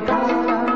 mata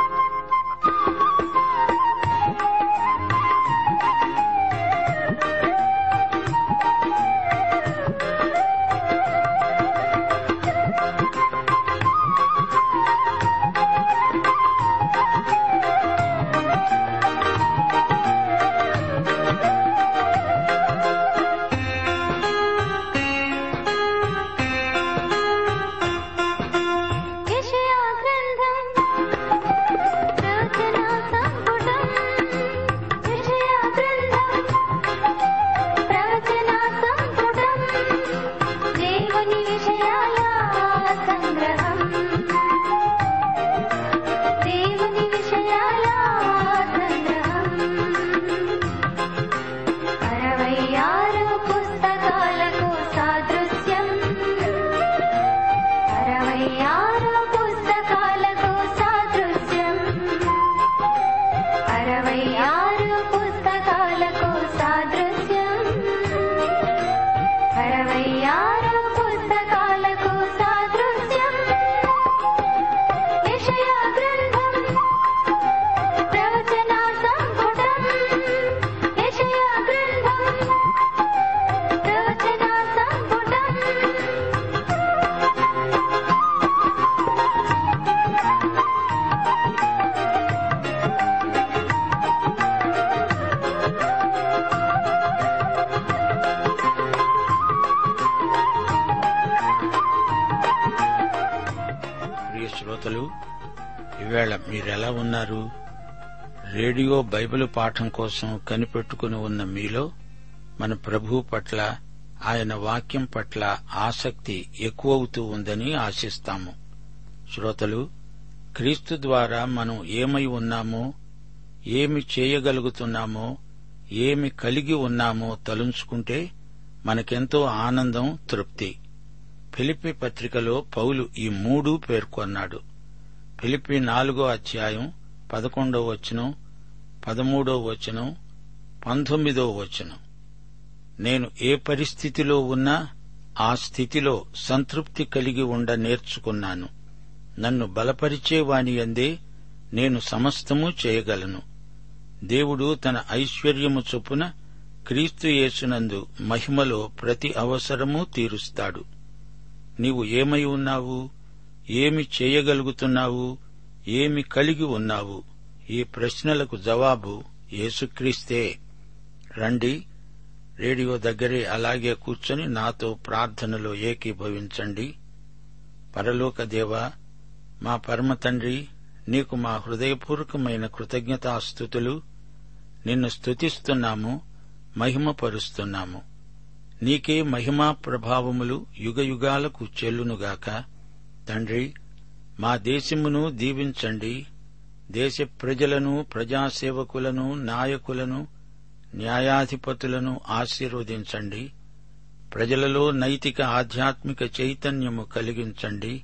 Bible పాఠం కోసం కనిపెట్టుకుని ఉన్న మీలో మన ప్రభు పట్ల ఆయన వాక్యం పట్ల ఆసక్తి ఎక్కువవుతూ ఉందని ఆశిస్తాము. శ్రోతలు క్రీస్తు ద్వారా మనం ఏమై ఉన్నామో ఏమి చేయగలుగుతున్నామో ఏమి కలిగి ఉన్నామో తలుంచుకుంటే మనకెంతో ఆనందం తృప్తి. ఫిలిపి పత్రికలో పౌలు ఈ మూడు పేర్కొన్నాడు. ఫిలిపి నాలుగో అధ్యాయం పదకొండో వచనం పదమూడో వచనం పంతొమ్మిదో వచనం. నేను ఏ పరిస్థితిలో ఉన్నా ఆ స్థితిలో సంతృప్తి కలిగి ఉండ నేర్చుకున్నాను. నన్ను బలపరిచేవాని అందే నేను సమస్తము చేయగలను. దేవుడు తన ఐశ్వర్యము చొప్పున క్రీస్తు యేసునందు మహిమలో ప్రతి అవసరము తీరుస్తాడు. నీవు ఏమై ఉన్నావు? ఏమి చేయగలుగుతున్నావు? ఏమి కలిగి ఉన్నావు? ఈ ప్రశ్నలకు జవాబు యేసుక్రీస్తే. రండి రేడియో దగ్గరే అలాగే కూర్చొని నాతో ప్రార్థనలో ఏకీభవించండి. పరలోకదేవ మా పరమ తండ్రి నీకు మా హృదయపూర్వకమైన కృతజ్ఞతాస్థుతులు. నిన్ను స్తుతిస్తున్నాము మహిమపరుస్తున్నాము. నీకే మహిమా ప్రభావములు యుగయుగాలకు చెల్లునుగాక. తండ్రి మా దేశమును దీవించండి. దేశ ప్రజలను ప్రజాసేవకులను నాయకులను న్యాయాధిపతులను ఆశీర్వదించండి. ప్రజలలో నైతిక ఆధ్యాత్మిక చైతన్యము కలిగించండి.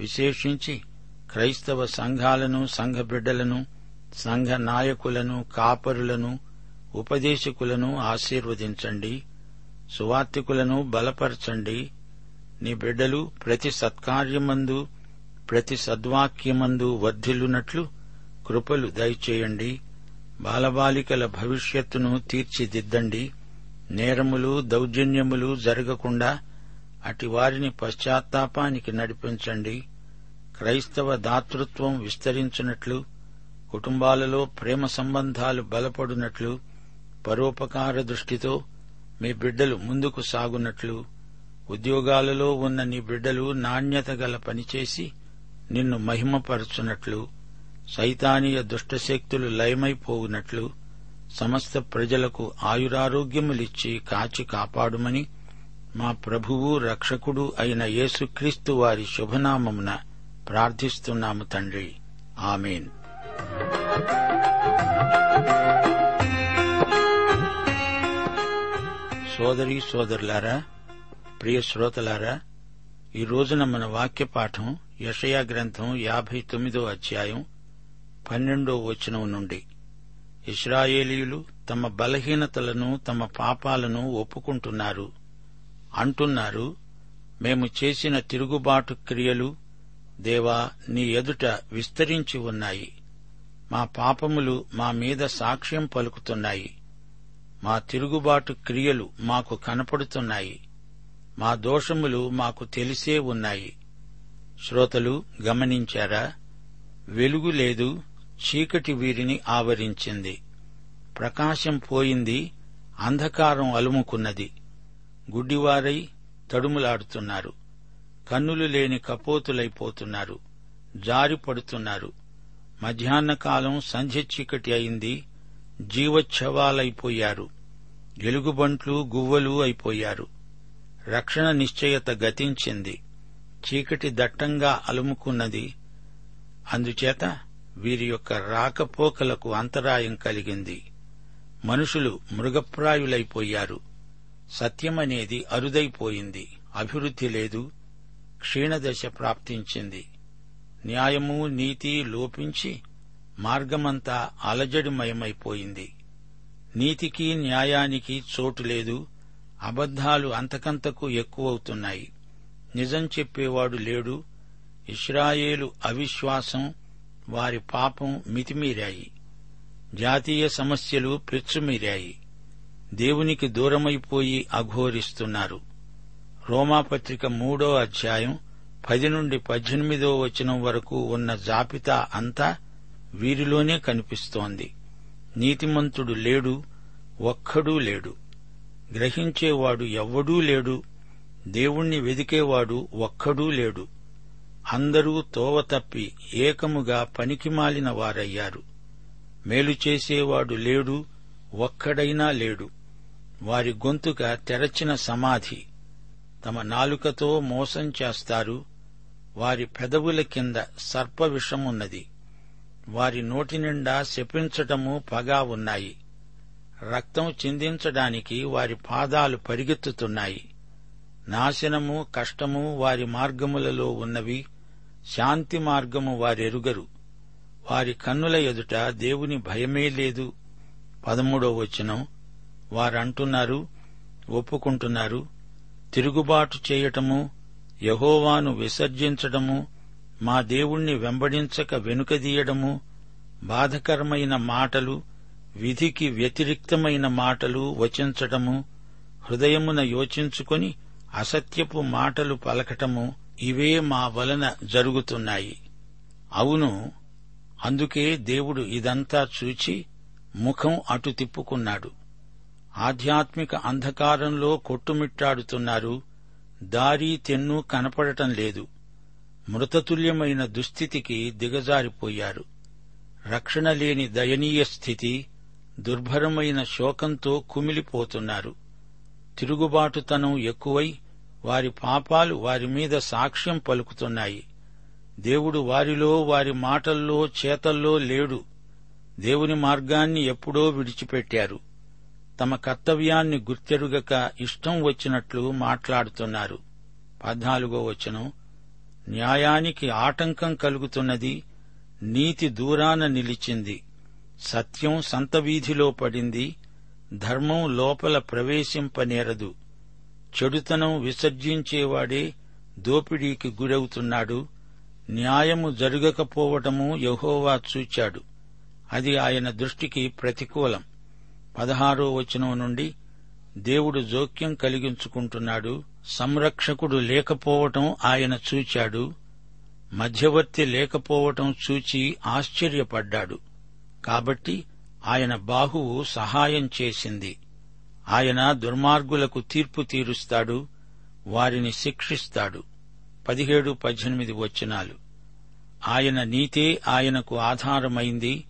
విశేషించి క్రైస్తవ సంఘాలను సంఘ బిడ్డలను సంఘ నాయకులను కాపరులను ఉపదేశకులను ఆశీర్వదించండి. సువార్తికులను బలపరచండి. నీ బిడ్డలు ప్రతి సత్కార్యమందు ప్రతి సద్వాక్యమందు వర్ధిల్లునట్లు కృపలు దయచేయండి. బాలబాలికల భవిష్యత్తును తీర్చిదిద్దండి. నేరములు దౌర్జన్యములు జరగకుండా అటి వారిని పశ్చాత్తాపానికి నడిపించండి. క్రైస్తవ దాతృత్వం విస్తరించినట్లు కుటుంబాలలో ప్రేమ సంబంధాలు బలపడునట్లు పరోపకార దృష్టితో మీ బిడ్డలు ముందుకు సాగునట్లు ఉద్యోగాలలో ఉన్న నీ బిడ్డలు నాణ్యత గల పనిచేసి నిన్ను మహిమపరచునట్లు. సైతానీయ దుష్టశక్తులు లయమైపోవునట్లు సమస్త ప్రజలకు ఆయురారోగ్యములిచ్చి కాచి కాపాడుమని మా ప్రభువు రక్షకుడు అయిన యేసుక్రీస్తు వారి శుభనామమున ప్రార్థిస్తున్నాము తండ్రి. ఆమెన్. సోదరి సోదరులారా ప్రియ శ్రోతలారా ఈ రోజున మన వాక్య పాఠం యషయా గ్రంథం యాభై తొమ్మిదో అధ్యాయం పన్నెండో వచనం నుండి ఇస్రాయేలీయులు తమ బలహీనతలను తమ పాపాలను ఒప్పుకుంటున్నారు. అంటున్నారు మేము చేసిన తిరుగుబాటు క్రియలు దేవా నీ ఎదుట విస్తరించి ఉన్నాయి. మా పాపములు మా మీద సాక్ష్యం పలుకుతున్నాయి. మా తిరుగుబాటు క్రియలు మాకు కనపడుతున్నాయి. మా దోషములు మాకు తెలిసే ఉన్నాయి. శ్రోతలు గమనించారా? వెలుగు లేదు చీకటి వీరిని ఆవరించింది. ప్రకాశం పోయింది అంధకారం అలుముకున్నది. గుడ్డివారై తడుములాడుతున్నారు. కన్నులు లేని కపోతులైపోతున్నారు. జారిపడుతున్నారు. మధ్యాహ్నకాలం సంధ్య చీకటి అయింది. జీవచ్ఛవాలైపోయారు. ఎలుగుబంట్లు గువ్వలు అయిపోయారు. రక్షణ నిశ్చయత గతించింది. చీకటి దట్టంగా అలుముకున్నది. అందుచేత వీరి యొక్క రాకపోకలకు అంతరాయం కలిగింది. మనుషులు మృగప్రాయులైపోయారు. సత్యమనేది అరుదైపోయింది. అభివృద్ధి లేదు. క్షీణదశ ప్రాప్తించింది. న్యాయము నీతి లోపించి మార్గమంతా అలజడిమయమైపోయింది. నీతికి న్యాయానికి చోటు లేదు. అబద్ధాలు అంతకంతకు ఎక్కువవుతున్నాయి. నిజం చెప్పేవాడు లేడు. ఇస్రాయేలు అవిశ్వాసం వారి పాపం మితిమీరాయి. జాతీయ సమస్యలు పెచ్చుమీరాయి. దేవునికి దూరమైపోయి అఘోరిస్తున్నారు. రోమాపత్రిక మూడో అధ్యాయం పది నుండి పద్దెనిమిదో వచనం వరకు ఉన్న జాబితా అంతా వీరిలోనే కనిపిస్తోంది. నీతిమంతుడు లేడు ఒక్కడూ లేడు. గ్రహించేవాడు ఎవ్వడూ లేడు దేవుణ్ణి వెదికేవాడు ఒక్కడూ లేడు. అందరూ తోవ తప్పి ఏకముగా పనికిమాలిన వారయ్యారు. మేలు చేసేవాడు లేడు ఒక్కడైనా లేడు. వారి గొంతుక తెరచిన సమాధి. తమ నాలుకతో మోసం చేస్తారు. వారి పెదవుల కింద సర్ప విషమున్నది వారి నోటి నిండా శపించటము పగా ఉన్నాయి. రక్తం చిందించడానికి వారి పాదాలు పరిగెత్తుతున్నాయి. నాశనము కష్టము వారి మార్గములలో ఉన్నవి. శాంతి మార్గము వారెరుగరు. వారి కన్నుల ఎదుట దేవుని భయమే లేదు. పదమూడో వచనం. వారంటున్నారు ఒప్పుకుంటున్నారు తిరుగుబాటు చేయటము యహోవాను విసర్జించడము మా దేవుణ్ణి వెంబడించక వెనుకదీయడము బాధకరమైన మాటలు విధికి వ్యతిరిక్తమైన మాటలు వచించటము హృదయమున యోచించుకొని అసత్యపు మాటలు పలకటము ఇవే మా వలన జరుగుతున్నాయి. అవును అందుకే దేవుడు ఇదంతా చూచి ముఖం అటు తిప్పుకున్నాడు. ఆధ్యాత్మిక అంధకారంలో కొట్టుమిట్టాడుతున్నారు. దారి తెన్ను కనపడటం లేదు. మృతతుల్యమైన దుస్థితికి దిగజారిపోయారు. రక్షణ లేని దయనీయ స్థితి దుర్భరమైన శోకంతో కుమిలిపోతున్నారు. తిరుగుబాటుతనం ఎక్కువై వారి పాపాలు వారి మీద సాక్ష్యం పలుకుతున్నాయి. దేవుడు వారిలో వారి మాటల్లో చేతల్లో లేడు. దేవుని మార్గాన్ని ఎప్పుడో విడిచిపెట్టారు. తమ కర్తవ్యాన్ని గుర్తెరుగక ఇష్టం వచ్చినట్లు మాట్లాడుతున్నారు. పద్నాలుగో వచనం. న్యాయానికి ఆటంకం కలుగుతున్నది నీతి దూరాన నిలిచింది. సత్యం సంతవీధిలో పడింది ధర్మం లోపల ప్రవేశింపనేరదు. చెడుతనం విసర్జించేవాడే దోపిడీకి గురవుతున్నాడు. న్యాయము జరగకపోవటము యహోవా చూచాడు. అది ఆయన దృష్టికి ప్రతికూలం. పదహారో వచనం నుండి దేవుడు జోక్యం కలిగించుకుంటున్నాడు. సంరక్షకుడు లేకపోవటం ఆయన చూచాడు. మధ్యవర్తి లేకపోవటం చూచి ఆశ్చర్యపడ్డాడు. కాబట్టి ఆయన బాహువు సహాయం చేసింది. ఆయన దుర్మార్గులకు తీర్పు తీరుస్తాడు వారిని శిక్షిస్తాడు. పదిహేడు పద్దెనిమిది వచనాలు. ఆయన నీతే ఆయనకు ఆధారమైంది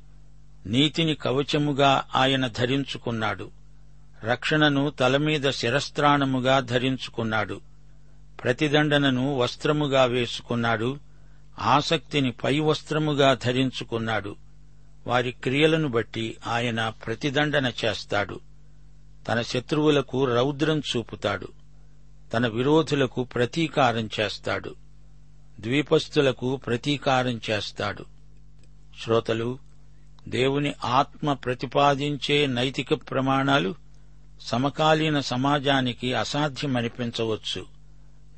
నీతిని కవచముగా ఆయన ధరించుకున్నాడు. రక్షణను తలమీద శిరస్త్రాణముగా ధరించుకున్నాడు. ప్రతిదండనను వస్త్రముగా వేసుకున్నాడు ఆసక్తిని పై వస్త్రముగా ధరించుకున్నాడు. వారి క్రియలను బట్టి ఆయన ప్రతిదండన చేస్తాడు. తన శత్రువులకు రౌద్రం చూపుతాడు. తన విరోధులకు ప్రతీకారం చేస్తాడు. ద్వీపస్థులకు ప్రతీకారం చేస్తాడు. శ్రోతలు దేవుని ఆత్మ ప్రతిపాదించే నైతిక ప్రమాణాలు సమకాలీన సమాజానికి అసాధ్యమనిపించవచ్చు.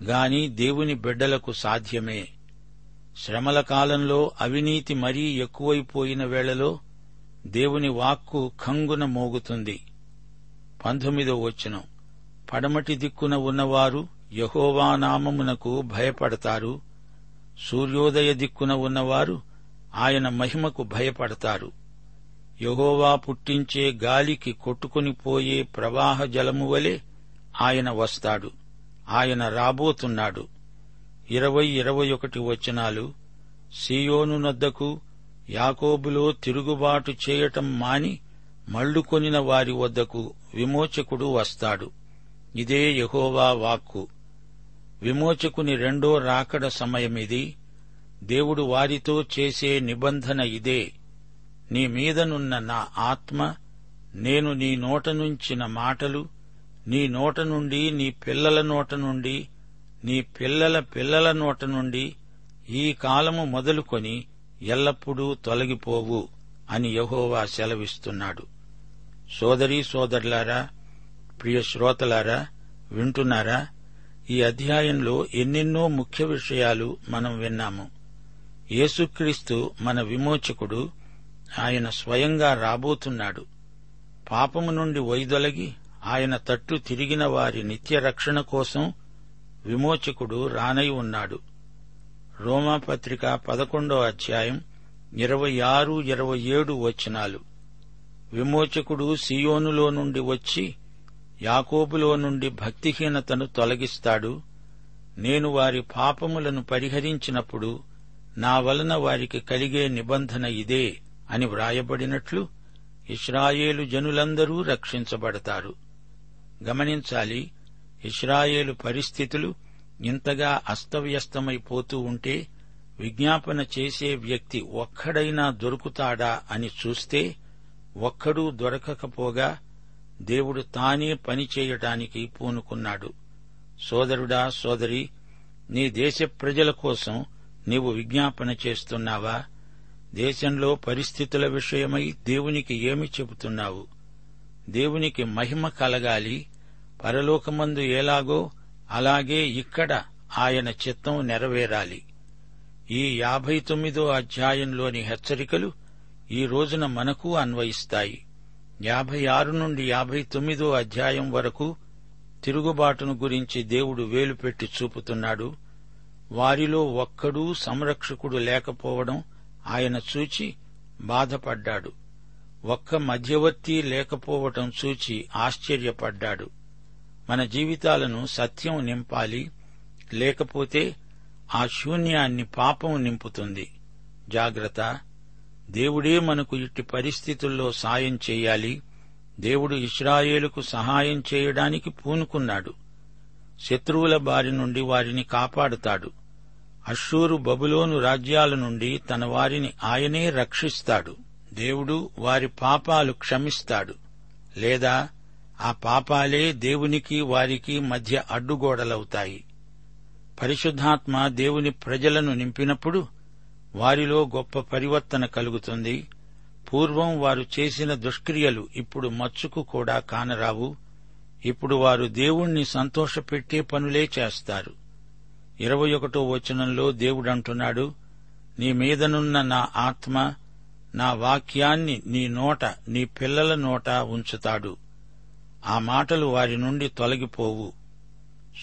గాని దేవుని బిడ్డలకు సాధ్యమే. శ్రమల కాలంలో అవినీతి మరీ ఎక్కువైపోయిన వేళలో దేవుని వాక్కు ఖంగున మోగుతుంది. పంతొమ్మిదో వచనం. పడమటి దిక్కున ఉన్నవారు యహోవా నామమునకు భయపడతారు. సూర్యోదయ దిక్కున ఉన్నవారు ఆయన మహిమకు భయపడతారు. యహోవా పుట్టించే గాలికి కొట్టుకుని పోయే ప్రవాహ జలము వలె ఆయన వస్తాడు. ఆయన రాబోతున్నాడు. ఇరవై ఇరవై ఒకటి వచనాలు. సియోను నద్దకు యాకోబులో తిరుగుబాటు చేయటం మాని మళ్ళుకొనిన వారి వద్దకు విమోచకుడు వస్తాడు. ఇదే యహోవా వాక్కు. విమోచకుని రెండో రాకడ సమయమిది. దేవుడు వారితో చేసే నిబంధన ఇదే. నీ మీదనున్న నా ఆత్మ నేను నీ నోట నుంచిన మాటలు నీ నోట నుండి నీ పిల్లల నోట నుండి నీ పిల్లల పిల్లల నోట నుండి ఈ కాలము మొదలుకొని ఎల్లప్పుడూ తొలగిపోవు అని యహోవా సెలవిస్తున్నాడు. సోదరీ సోదరులారా ప్రియ శ్రోతలారా వింటున్నారా? ఈ అధ్యాయంలో ఎన్నెన్నో ముఖ్య విషయాలు మనం విన్నాము. యేసుక్రీస్తు మన విమోచకుడు ఆయన స్వయంగా రాబోతున్నాడు. పాపము నుండి వైదొలగి ఆయన తట్టు తిరిగిన వారి నిత్య రక్షణ కోసం విమోచకుడు రానై ఉన్నాడు. రోమాపత్రిక పదకొండో అధ్యాయం ఇరవై ఆరు ఇరవై ఏడు వచనాలు. విమోచకుడు సియోనులో నుండి వచ్చి యాకోబులో నుండి భక్తిహీనతను తొలగిస్తాడు. నేను వారి పాపములను పరిహరించినప్పుడు నా వలన వారికి కలిగే నిబంధన ఇదే అని వ్రాయబడినట్లు ఇస్రాయేలు జనులందరూ రక్షించబడతారు. గమనించాలి ఇస్రాయేలు పరిస్థితులు ఇంతగా అస్తవ్యస్తమైపోతూ ఉంటే విజ్ఞాపన చేసే వ్యక్తి ఒక్కడైనా దొరుకుతాడా అని చూస్తే ఒక్కడూ దొరకకపోగా దేవుడు తానే పనిచేయటానికి పూనుకున్నాడు. సోదరుడా సోదరి నీ దేశ ప్రజల కోసం నీవు విజ్ఞాపన చేస్తున్నావా? దేశంలో పరిస్థితుల విషయమై దేవునికి ఏమి చెబుతున్నావు? దేవునికి మహిమ కలగాలి. పరలోకమందు ఎలాగో అలాగే ఇక్కడ ఆయన చిత్తం నెరవేరాలి. ఈ యాభై తొమ్మిదో అధ్యాయంలోని హెచ్చరికలు ఈ రోజున మనకు అన్వయిస్తాయి. యాభై ఆరు నుండి యాభై తొమ్మిదో అధ్యాయం వరకు తిరుగుబాటును గురించి దేవుడు వేలుపెట్టి చూపుతున్నాడు. వారిలో ఒక్కడూ సంరక్షకుడు లేకపోవడం ఆయన చూచి బాధపడ్డాడు. ఒక్క మధ్యవర్తి లేకపోవటం చూచి ఆశ్చర్యపడ్డాడు. మన జీవితాలను సత్యం నింపాలి లేకపోతే ఆ శూన్యాన్ని పాపం నింపుతుంది. జాగ్రత్త. దేవుడే మనకు ఇట్టి పరిస్థితుల్లో సాయం చేయాలి. దేవుడు ఇస్రాయేలుకు సహాయం చేయడానికి పూనుకున్నాడు. శత్రువుల బారి నుండి వారిని కాపాడుతాడు. అషూరు బబులోను రాజ్యాల నుండి తన వారిని ఆయనే రక్షిస్తాడు. దేవుడు వారి పాపాలు క్షమిస్తాడు. లేదా ఆ పాపాలే దేవునికి వారికి మధ్య అడ్డుగోడలవుతాయి. పరిశుద్ధాత్మ దేవుని ప్రజలను నింపినప్పుడు వారిలో గొప్ప పరివర్తన కలుగుతుంది. పూర్వం వారు చేసిన దుష్క్రియలు ఇప్పుడు మచ్చుకు కూడా కానరావు. ఇప్పుడు వారు దేవుణ్ణి సంతోషపెట్టే పనులే చేస్తారు. ఇరవై ఒకటో వచనంలో దేవుడంటున్నాడు నీ మీదనున్న నా ఆత్మ నా వాక్యాన్ని నీ నోట నీ పిల్లల నోట ఉంచుతాడు. ఆ మాటలు వారి నుండి తొలగిపోవు.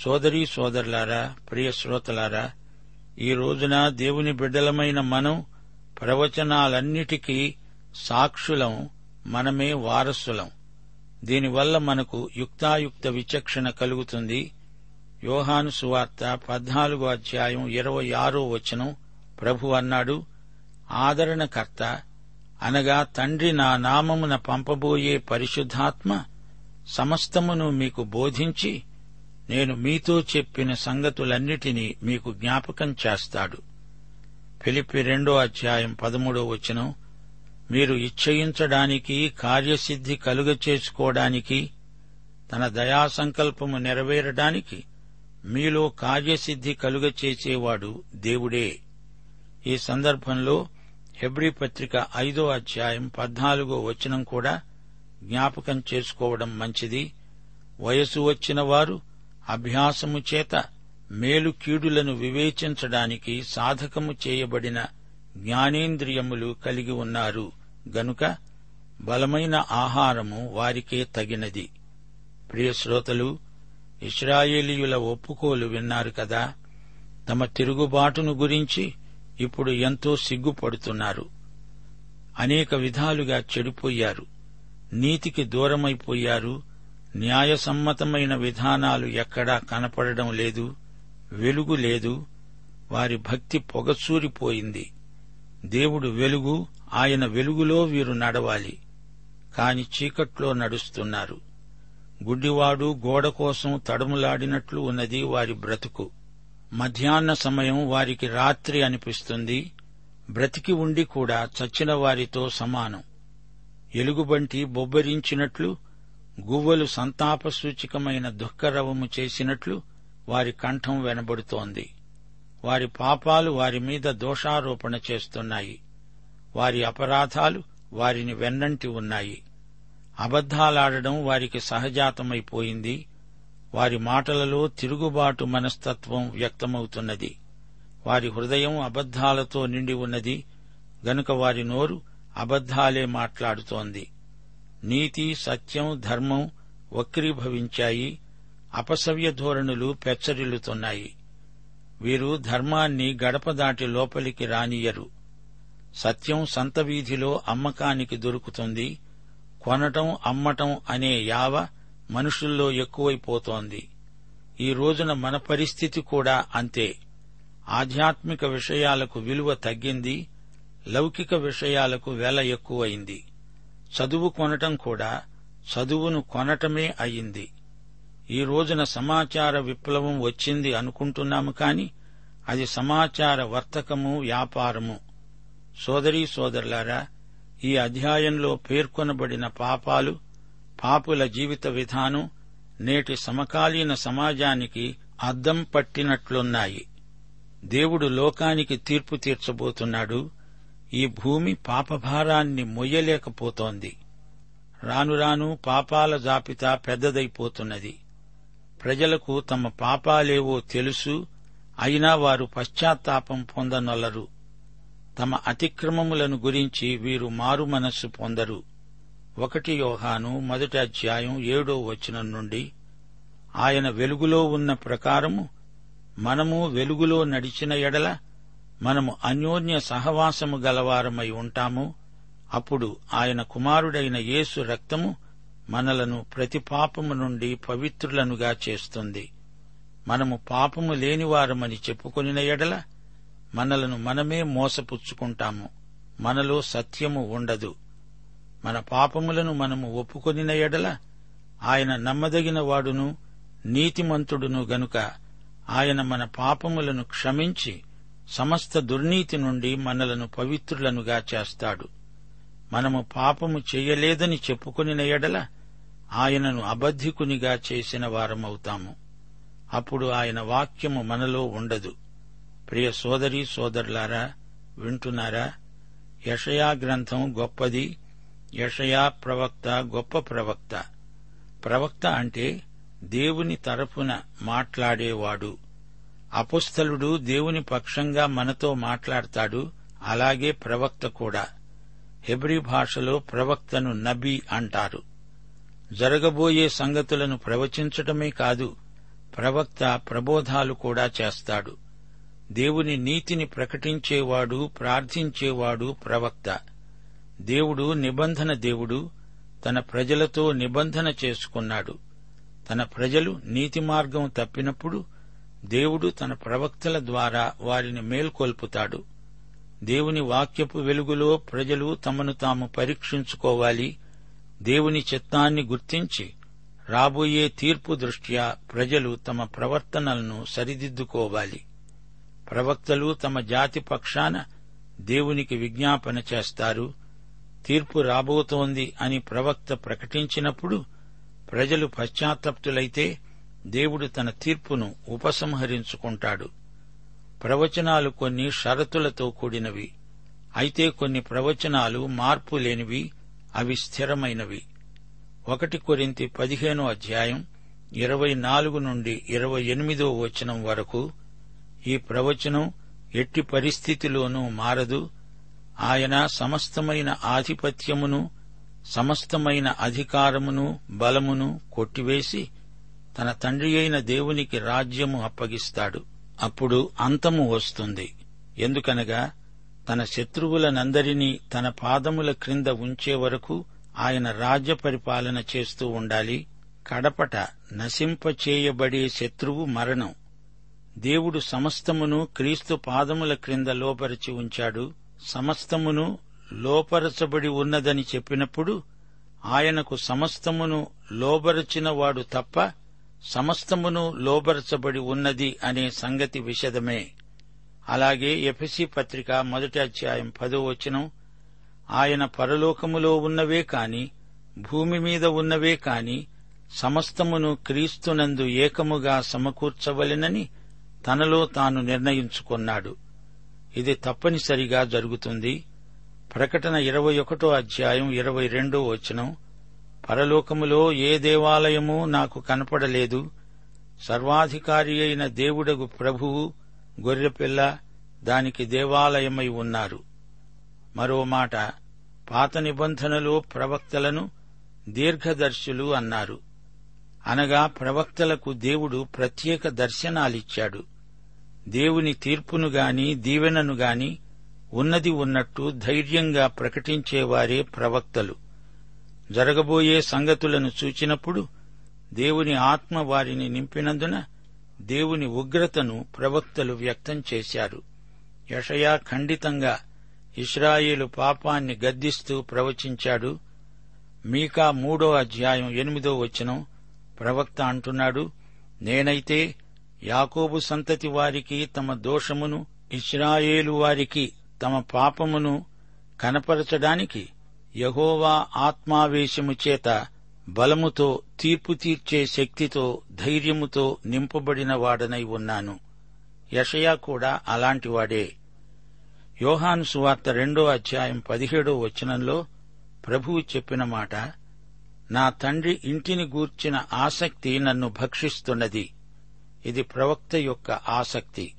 సోదరీ సోదరులారా ప్రియ శ్రోతలారా ఈ రోజున దేవుని బిడ్డలమైన మనం ప్రవచనాలన్నిటికీ సాక్షులం మనమే వారసులం. దీనివల్ల మనకు యుక్తాయుక్త విచక్షణ కలుగుతుంది. యోహాను సువార్త పద్నాలుగో అధ్యాయం ఇరవై ఆరో వచనం ప్రభు అన్నాడు ఆదరణకర్త అనగా తండ్రి నా నామమున పంపబోయే పరిశుద్ధాత్మ సమస్తమును మీకు బోధించి నేను మీతో చెప్పిన సంగతులన్నిటినీ మీకు జ్ఞాపకం చేస్తాడు. ఫిలిపి రెండో అధ్యాయం పదమూడో వచనం మీరు ఇచ్చయించడానికి కార్యసిద్ధి కలుగ చేసుకోవడానికి తన దయా సంకల్పము నెరవేరడానికి మీలో కార్యసిద్ధి కలుగ చేసేవాడు దేవుడే. ఈ సందర్భంలో హెబ్రి పత్రిక ఐదో అధ్యాయం పద్నాలుగో వచనం కూడా జ్ఞాపకం చేసుకోవడం మంచిది. వయసు వచ్చిన వారు అభ్యాసము చేత మేలు కీడులను వివేచించడానికి సాధకము చేయబడిన జ్ఞానేంద్రియములు కలిగి ఉన్నారు. గనుక బలమైన ఆహారము వారికే తగినది. ప్రియశ్రోతలు ఇస్రాయేలీయుల ఒప్పుకోలు విన్నారు కదా. తమ తిరుగుబాటును గురించి ఇప్పుడు ఎంతో సిగ్గుపడుతున్నారు. అనేక విధాలుగా చెడిపోయారు. నీతికి దూరమైపోయారు. న్యాయసమ్మతమైన విధానాలు ఎక్కడా కనపడడం లేదు వెలుగు లేదు వారి భక్తి పొగసూరిపోయింది. దేవుడు వెలుగు ఆయన వెలుగులో వీరు నడవాలి. కాని చీకట్లో నడుస్తున్నారు. గుడ్డివాడు గోడ కోసం తడుములాడినట్లు ఉన్నది వారి బ్రతుకు. మధ్యాహ్న సమయం వారికి రాత్రి అనిపిస్తుంది. బ్రతికి ఉండి కూడా చచ్చిన వారితో సమానం. ఎలుగుబంటి బొబ్బరించినట్లు గువ్వలు సంతాప సూచికమైన దుఃఖరవము చేసినట్లు వారి కంఠం వెనబడుతోంది. వారి పాపాలు వారి మీద దోషారోపణ చేస్తున్నాయి. వారి అపరాధాలు వారిని వెన్నంటి ఉన్నాయి. అబద్ధాలాడడం వారికి సహజాతమైపోయింది. వారి మాటలలో తిరుగుబాటు మనస్తత్వం వ్యక్తమవుతున్నది. వారి హృదయం అబద్ధాలతో నిండి ఉన్నది. గనుక వారి నోరు అబద్ధాలే మాట్లాడుతోంది. నీతి సత్యం ధర్మం వక్రీభవించాయి. అపసవ్య ధోరణులు పెచ్చరిల్లుతున్నాయి. వీరు ధర్మాన్ని గడప దాటి లోపలికి రానియరు. సత్యం సంత వీధిలో అమ్మకానికి దొరుకుతుంది. కొనటం అమ్మటం అనే యావ మనుషుల్లో ఎక్కువైపోతోంది. ఈ రోజున మన పరిస్థితి కూడా అంతే. ఆధ్యాత్మిక విషయాలకు విలువ తగ్గింది. లౌకిక విషయాలకు వెల ఎక్కువైంది. చదువు కొనటం కూడా చదువును కొనటమే అయింది. ఈ రోజున సమాచార విప్లవం వచ్చింది అనుకుంటున్నాము కాని అది సమాచార వర్తకము వ్యాపారము. సోదరీ సోదరులారా ఈ అధ్యాయంలో పేర్కొనబడిన పాపాలు పాపుల జీవిత విధానం నేటి సమకాలీన సమాజానికి అద్దం పట్టినట్లున్నాయి. దేవుడు లోకానికి తీర్పు తీర్చబోతున్నాడు. ఈ భూమి పాపభారాన్ని మొయ్యలేకపోతోంది. రాను రాను పాపాల జాబితా పెద్దదైపోతున్నది. ప్రజలకు తమ పాపాలేవో తెలుసు అయినా వారు పశ్చాత్తాపం పొందనొల్లరు. తమ అతిక్రమములను గురించి వీరు మారు మనస్సు పొందరు. ఒకటి యోహాను మొదటి అధ్యాయం ఏడో వచనం నుండి ఆయన వెలుగులో ఉన్న ప్రకారము మనము వెలుగులో నడిచిన ఎడల మనము అన్యోన్య సహవాసము గలవారమై ఉంటాము. అప్పుడు ఆయన కుమారుడైన యేసు రక్తము మనలను ప్రతి పాపము నుండి పవిత్రులనుగా చేస్తుంది. మనము పాపము లేనివారమని చెప్పుకొనిన ఎడల మనలను మనమే మోసపుచ్చుకుంటాము. మనలో సత్యము ఉండదు. మన పాపములను మనము ఒప్పుకొనిన ఎడల ఆయన నమ్మదగిన వాడును నీతిమంతుడును గనుక ఆయన మన పాపములను క్షమించి సమస్త దుర్నీతి నుండి మనలను పవిత్రులనుగా చేస్తాడు. మనము పాపము చేయలేదని చెప్పుకునిన ఎడల ఆయనను అబద్ధికునిగా చేసిన వారమవుతాము. అప్పుడు ఆయన వాక్యము మనలో ఉండదు. ప్రియ సోదరీ సోదరులారా వింటున్నారా? యషయా గ్రంథం గొప్పది. యషయా ప్రవక్త గొప్ప ప్రవక్త. ప్రవక్త అంటే దేవుని తరఫున మాట్లాడేవాడు. అపుస్థలుడు దేవుని పక్షంగా మనతో మాట్లాడతాడు అలాగే ప్రవక్త కూడా. హెబ్రి భాషలో ప్రవక్తను నబీ అంటారు. జరగబోయే సంగతులను ప్రవచించటమే కాదు ప్రవక్త ప్రబోధాలు కూడా చేస్తాడు. దేవుని నీతిని ప్రకటించేవాడు ప్రార్థించేవాడు ప్రవక్త. దేవుడు నిబంధన దేవుడు తన ప్రజలతో నిబంధన చేసుకున్నాడు. తన ప్రజలు నీతి మార్గం తప్పినప్పుడు దేవుడు తన ప్రవక్తల ద్వారా వారిని మేల్కొల్పుతాడు. దేవుని వాక్యపు వెలుగులో ప్రజలు తమను తాము పరీక్షించుకోవాలి. దేవుని చిత్తాన్ని గుర్తించి రాబోయే తీర్పు దృష్ట్యా ప్రజలు తమ ప్రవర్తనలను సరిదిద్దుకోవాలి. ప్రవక్తలు తమ జాతి పక్షాన దేవునికి విజ్ఞాపన చేస్తారు. తీర్పు రాబోతోంది అని ప్రవక్త ప్రకటించినప్పుడు ప్రజలు పశ్చాత్తప్తులైతే దేవుడు తన తీర్పును ఉపసంహరించుకుంటాడు. ప్రవచనాలు కొన్ని షరతులతో కూడినవి. అయితే కొన్ని ప్రవచనాలు మార్పు లేనివి అవి స్థిరమైనవి. ఒకటి కొరింతి పదిహేనో అధ్యాయం ఇరవై నాలుగు నుండి ఇరవై ఎనిమిదో వచనం వరకు ఈ ప్రవచనం ఎట్టి పరిస్థితిలోనూ మారదు. ఆయన సమస్తమైన ఆధిపత్యమును సమస్తమైన అధికారమును బలమును కొట్టివేసి తన తండ్రి అయిన దేవునికి రాజ్యము అప్పగిస్తాడు. అప్పుడు అంతము వస్తుంది. ఎందుకనగా తన శత్రువులనందరినీ తన పాదముల క్రింద ఉంచే వరకు ఆయన రాజ్య పరిపాలన చేస్తూ ఉండాలి. కడపట నశింపచేయబడే శత్రువు మరణం. దేవుడు సమస్తమును క్రీస్తు పాదముల క్రింద లోపరిచి ఉంచాడు. సమస్తమును లోపరచబడి ఉన్నదని చెప్పినప్పుడు ఆయనకు సమస్తమును లోబరచినవాడు తప్ప సమస్తమును లోబరచబడి ఉన్నది అనే సంగతి విషదమే. అలాగే ఎఫ్ఎసి పత్రిక మొదటి అధ్యాయం పదో వచనం ఆయన పరలోకములో ఉన్నవే కాని భూమి మీద ఉన్నవే కాని సమస్తమును క్రీస్తునందు ఏకముగా సమకూర్చవలెనని తనలో తాను నిర్ణయించుకున్నాడు. ఇది తప్పనిసరిగా జరుగుతుంది. ప్రకటన ఇరవై ఒకటో అధ్యాయం ఇరవై రెండో వచనం పరలోకములో ఏ దేవాలయము నాకు కనపడలేదు. సర్వాధికారి అయిన దేవుడగు ప్రభువు గొర్రెపిల్ల దానికి దేవాలయమై ఉన్నారు. మరో మాట పాత నిబంధనలో ప్రవక్తలను దీర్ఘదర్శులు అన్నారు. అనగా ప్రవక్తలకు దేవుడు ప్రత్యేక దర్శనాలిచ్చాడు. దేవుని తీర్పును గాని దీవెనను గాని ఉన్నది ఉన్నట్టు ధైర్యంగా ప్రకటించేవారే ప్రవక్తలు. జరగబోయే సంగతులను చూచినప్పుడు దేవుని ఆత్మ వారిని నింపినందున దేవుని ఉగ్రతను ప్రవక్తలు వ్యక్తం చేశారు. యషయా ఖండితంగా ఇస్రాయేలు పాపాన్ని గద్దిస్తూ ప్రవచించాడు. మీకా మూడో అధ్యాయం ఎనిమిదో వచనం ప్రవక్త అంటున్నాడు నేనైతే యాకోబు సంతతి వారికి తమ దోషమును ఇస్రాయేలు వారికి తమ పాపమును కనపరచడానికి యహోవా ఆత్మావేశము చేత బలముతో తీర్పు తీర్చే శక్తితో ధైర్యముతో నింపబడిన వాడనై ఉన్నాను. యషయా కూడా అలాంటివాడే యోహాను సువార్త రెండో అధ్యాయం పదిహేడో వచనంలో ప్రభువు చెప్పిన మాట నా తండ్రి ఇంటిని గూర్చిన ఆసక్తి నన్ను భక్షిస్తున్నది. ఇది ప్రవక్త యొక్క ఆసక్తి.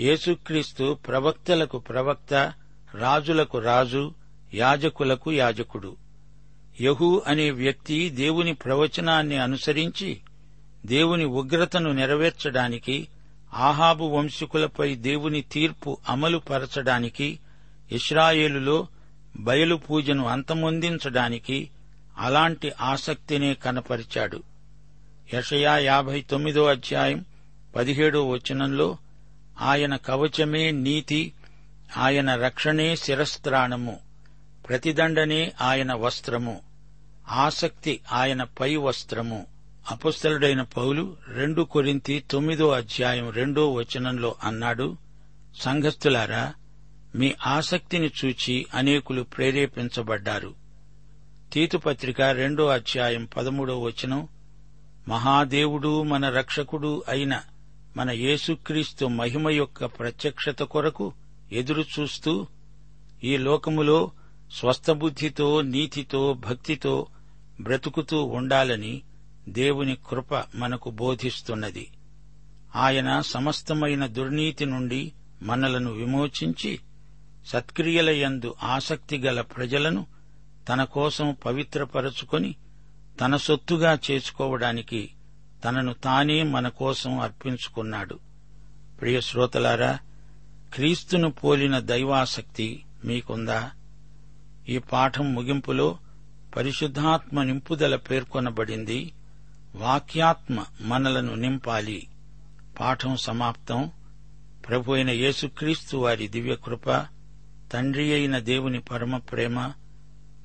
యేసుక్రీస్తు ప్రవక్తలకు ప్రవక్త రాజులకు రాజు యాజకులకు యాజకుడు. యహూ అనే వ్యక్తి దేవుని ప్రవచనాన్ని అనుసరించి దేవుని ఉగ్రతను నెరవేర్చడానికి ఆహాబు వంశకులపై దేవుని తీర్పు అమలు పరచడానికి ఇస్రాయేలులో బయలు పూజను అంతమొందించడానికి అలాంటి ఆసక్తినే కనపరిచాడు. యషయా యాభై తొమ్మిదో అధ్యాయం పదిహేడో వచనంలో ఆయన కవచమే నీతి ఆయన రక్షణే శిరస్త్రాణము. ప్రతిదండనే ఆయన వస్త్రము. ఆసక్తి ఆయన పై వస్త్రము. అపుస్తలుడైన పౌలు రెండు కొరింతి తొమ్మిదో అధ్యాయం రెండో వచనంలో అన్నాడు సంఘస్థులారా మీ ఆసక్తిని చూచి అనేకులు ప్రేరేపించబడ్డారు. తీతుపత్రిక రెండో అధ్యాయం పదమూడో వచనం మహాదేవుడు మన రక్షకుడు అయిన మన యేసుక్రీస్తు మహిమ యొక్క ప్రత్యక్షత కొరకు ఎదురుచూస్తూ ఈ లోకములో స్వస్థబుద్ధితో నీతితో భక్తితో బ్రతుకుతూ ఉండాలని దేవుని కృప మనకు బోధిస్తున్నది. ఆయన సమస్తమైన దుర్నీతి నుండి మనలను విమోచించి సత్క్రియలయందు ఆసక్తి గల ప్రజలను తన కోసం పవిత్రపరచుకొని తన సొత్తుగా చేసుకోవడానికి తనను తానే మన కోసం అర్పించుకున్నాడు. ప్రియ శ్రోతలారా క్రీస్తును పోలిన దైవాసక్తి మీకుందా? ఈ పాఠం ముగింపులో పరిశుద్ధాత్మ నింపుదల పేర్కొనబడింది. వాక్యాత్మ మనలను నింపాలి. పాఠం సమాప్తం. ప్రభు అయిన యేసుక్రీస్తు వారి దివ్యకృప తండ్రి అయిన దేవుని పరమ ప్రేమ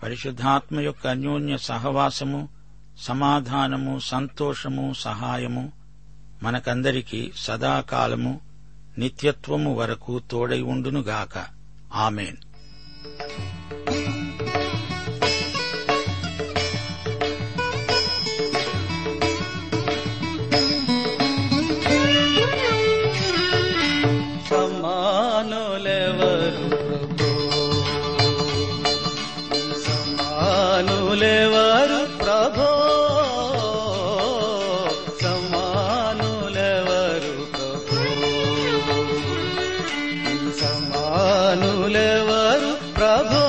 పరిశుద్ధాత్మ యొక్క అన్యోన్య సహవాసము సమాధానము సంతోషము సహాయము మనకందరికీ సదాకాలము నిత్యత్వము వరకు తోడై ఉండునుగాక. ఆమెన్. thank you సమానులెవరు ప్రభు? సమానులెవరు ప్రభు? సమానులెవరు ప్రభు?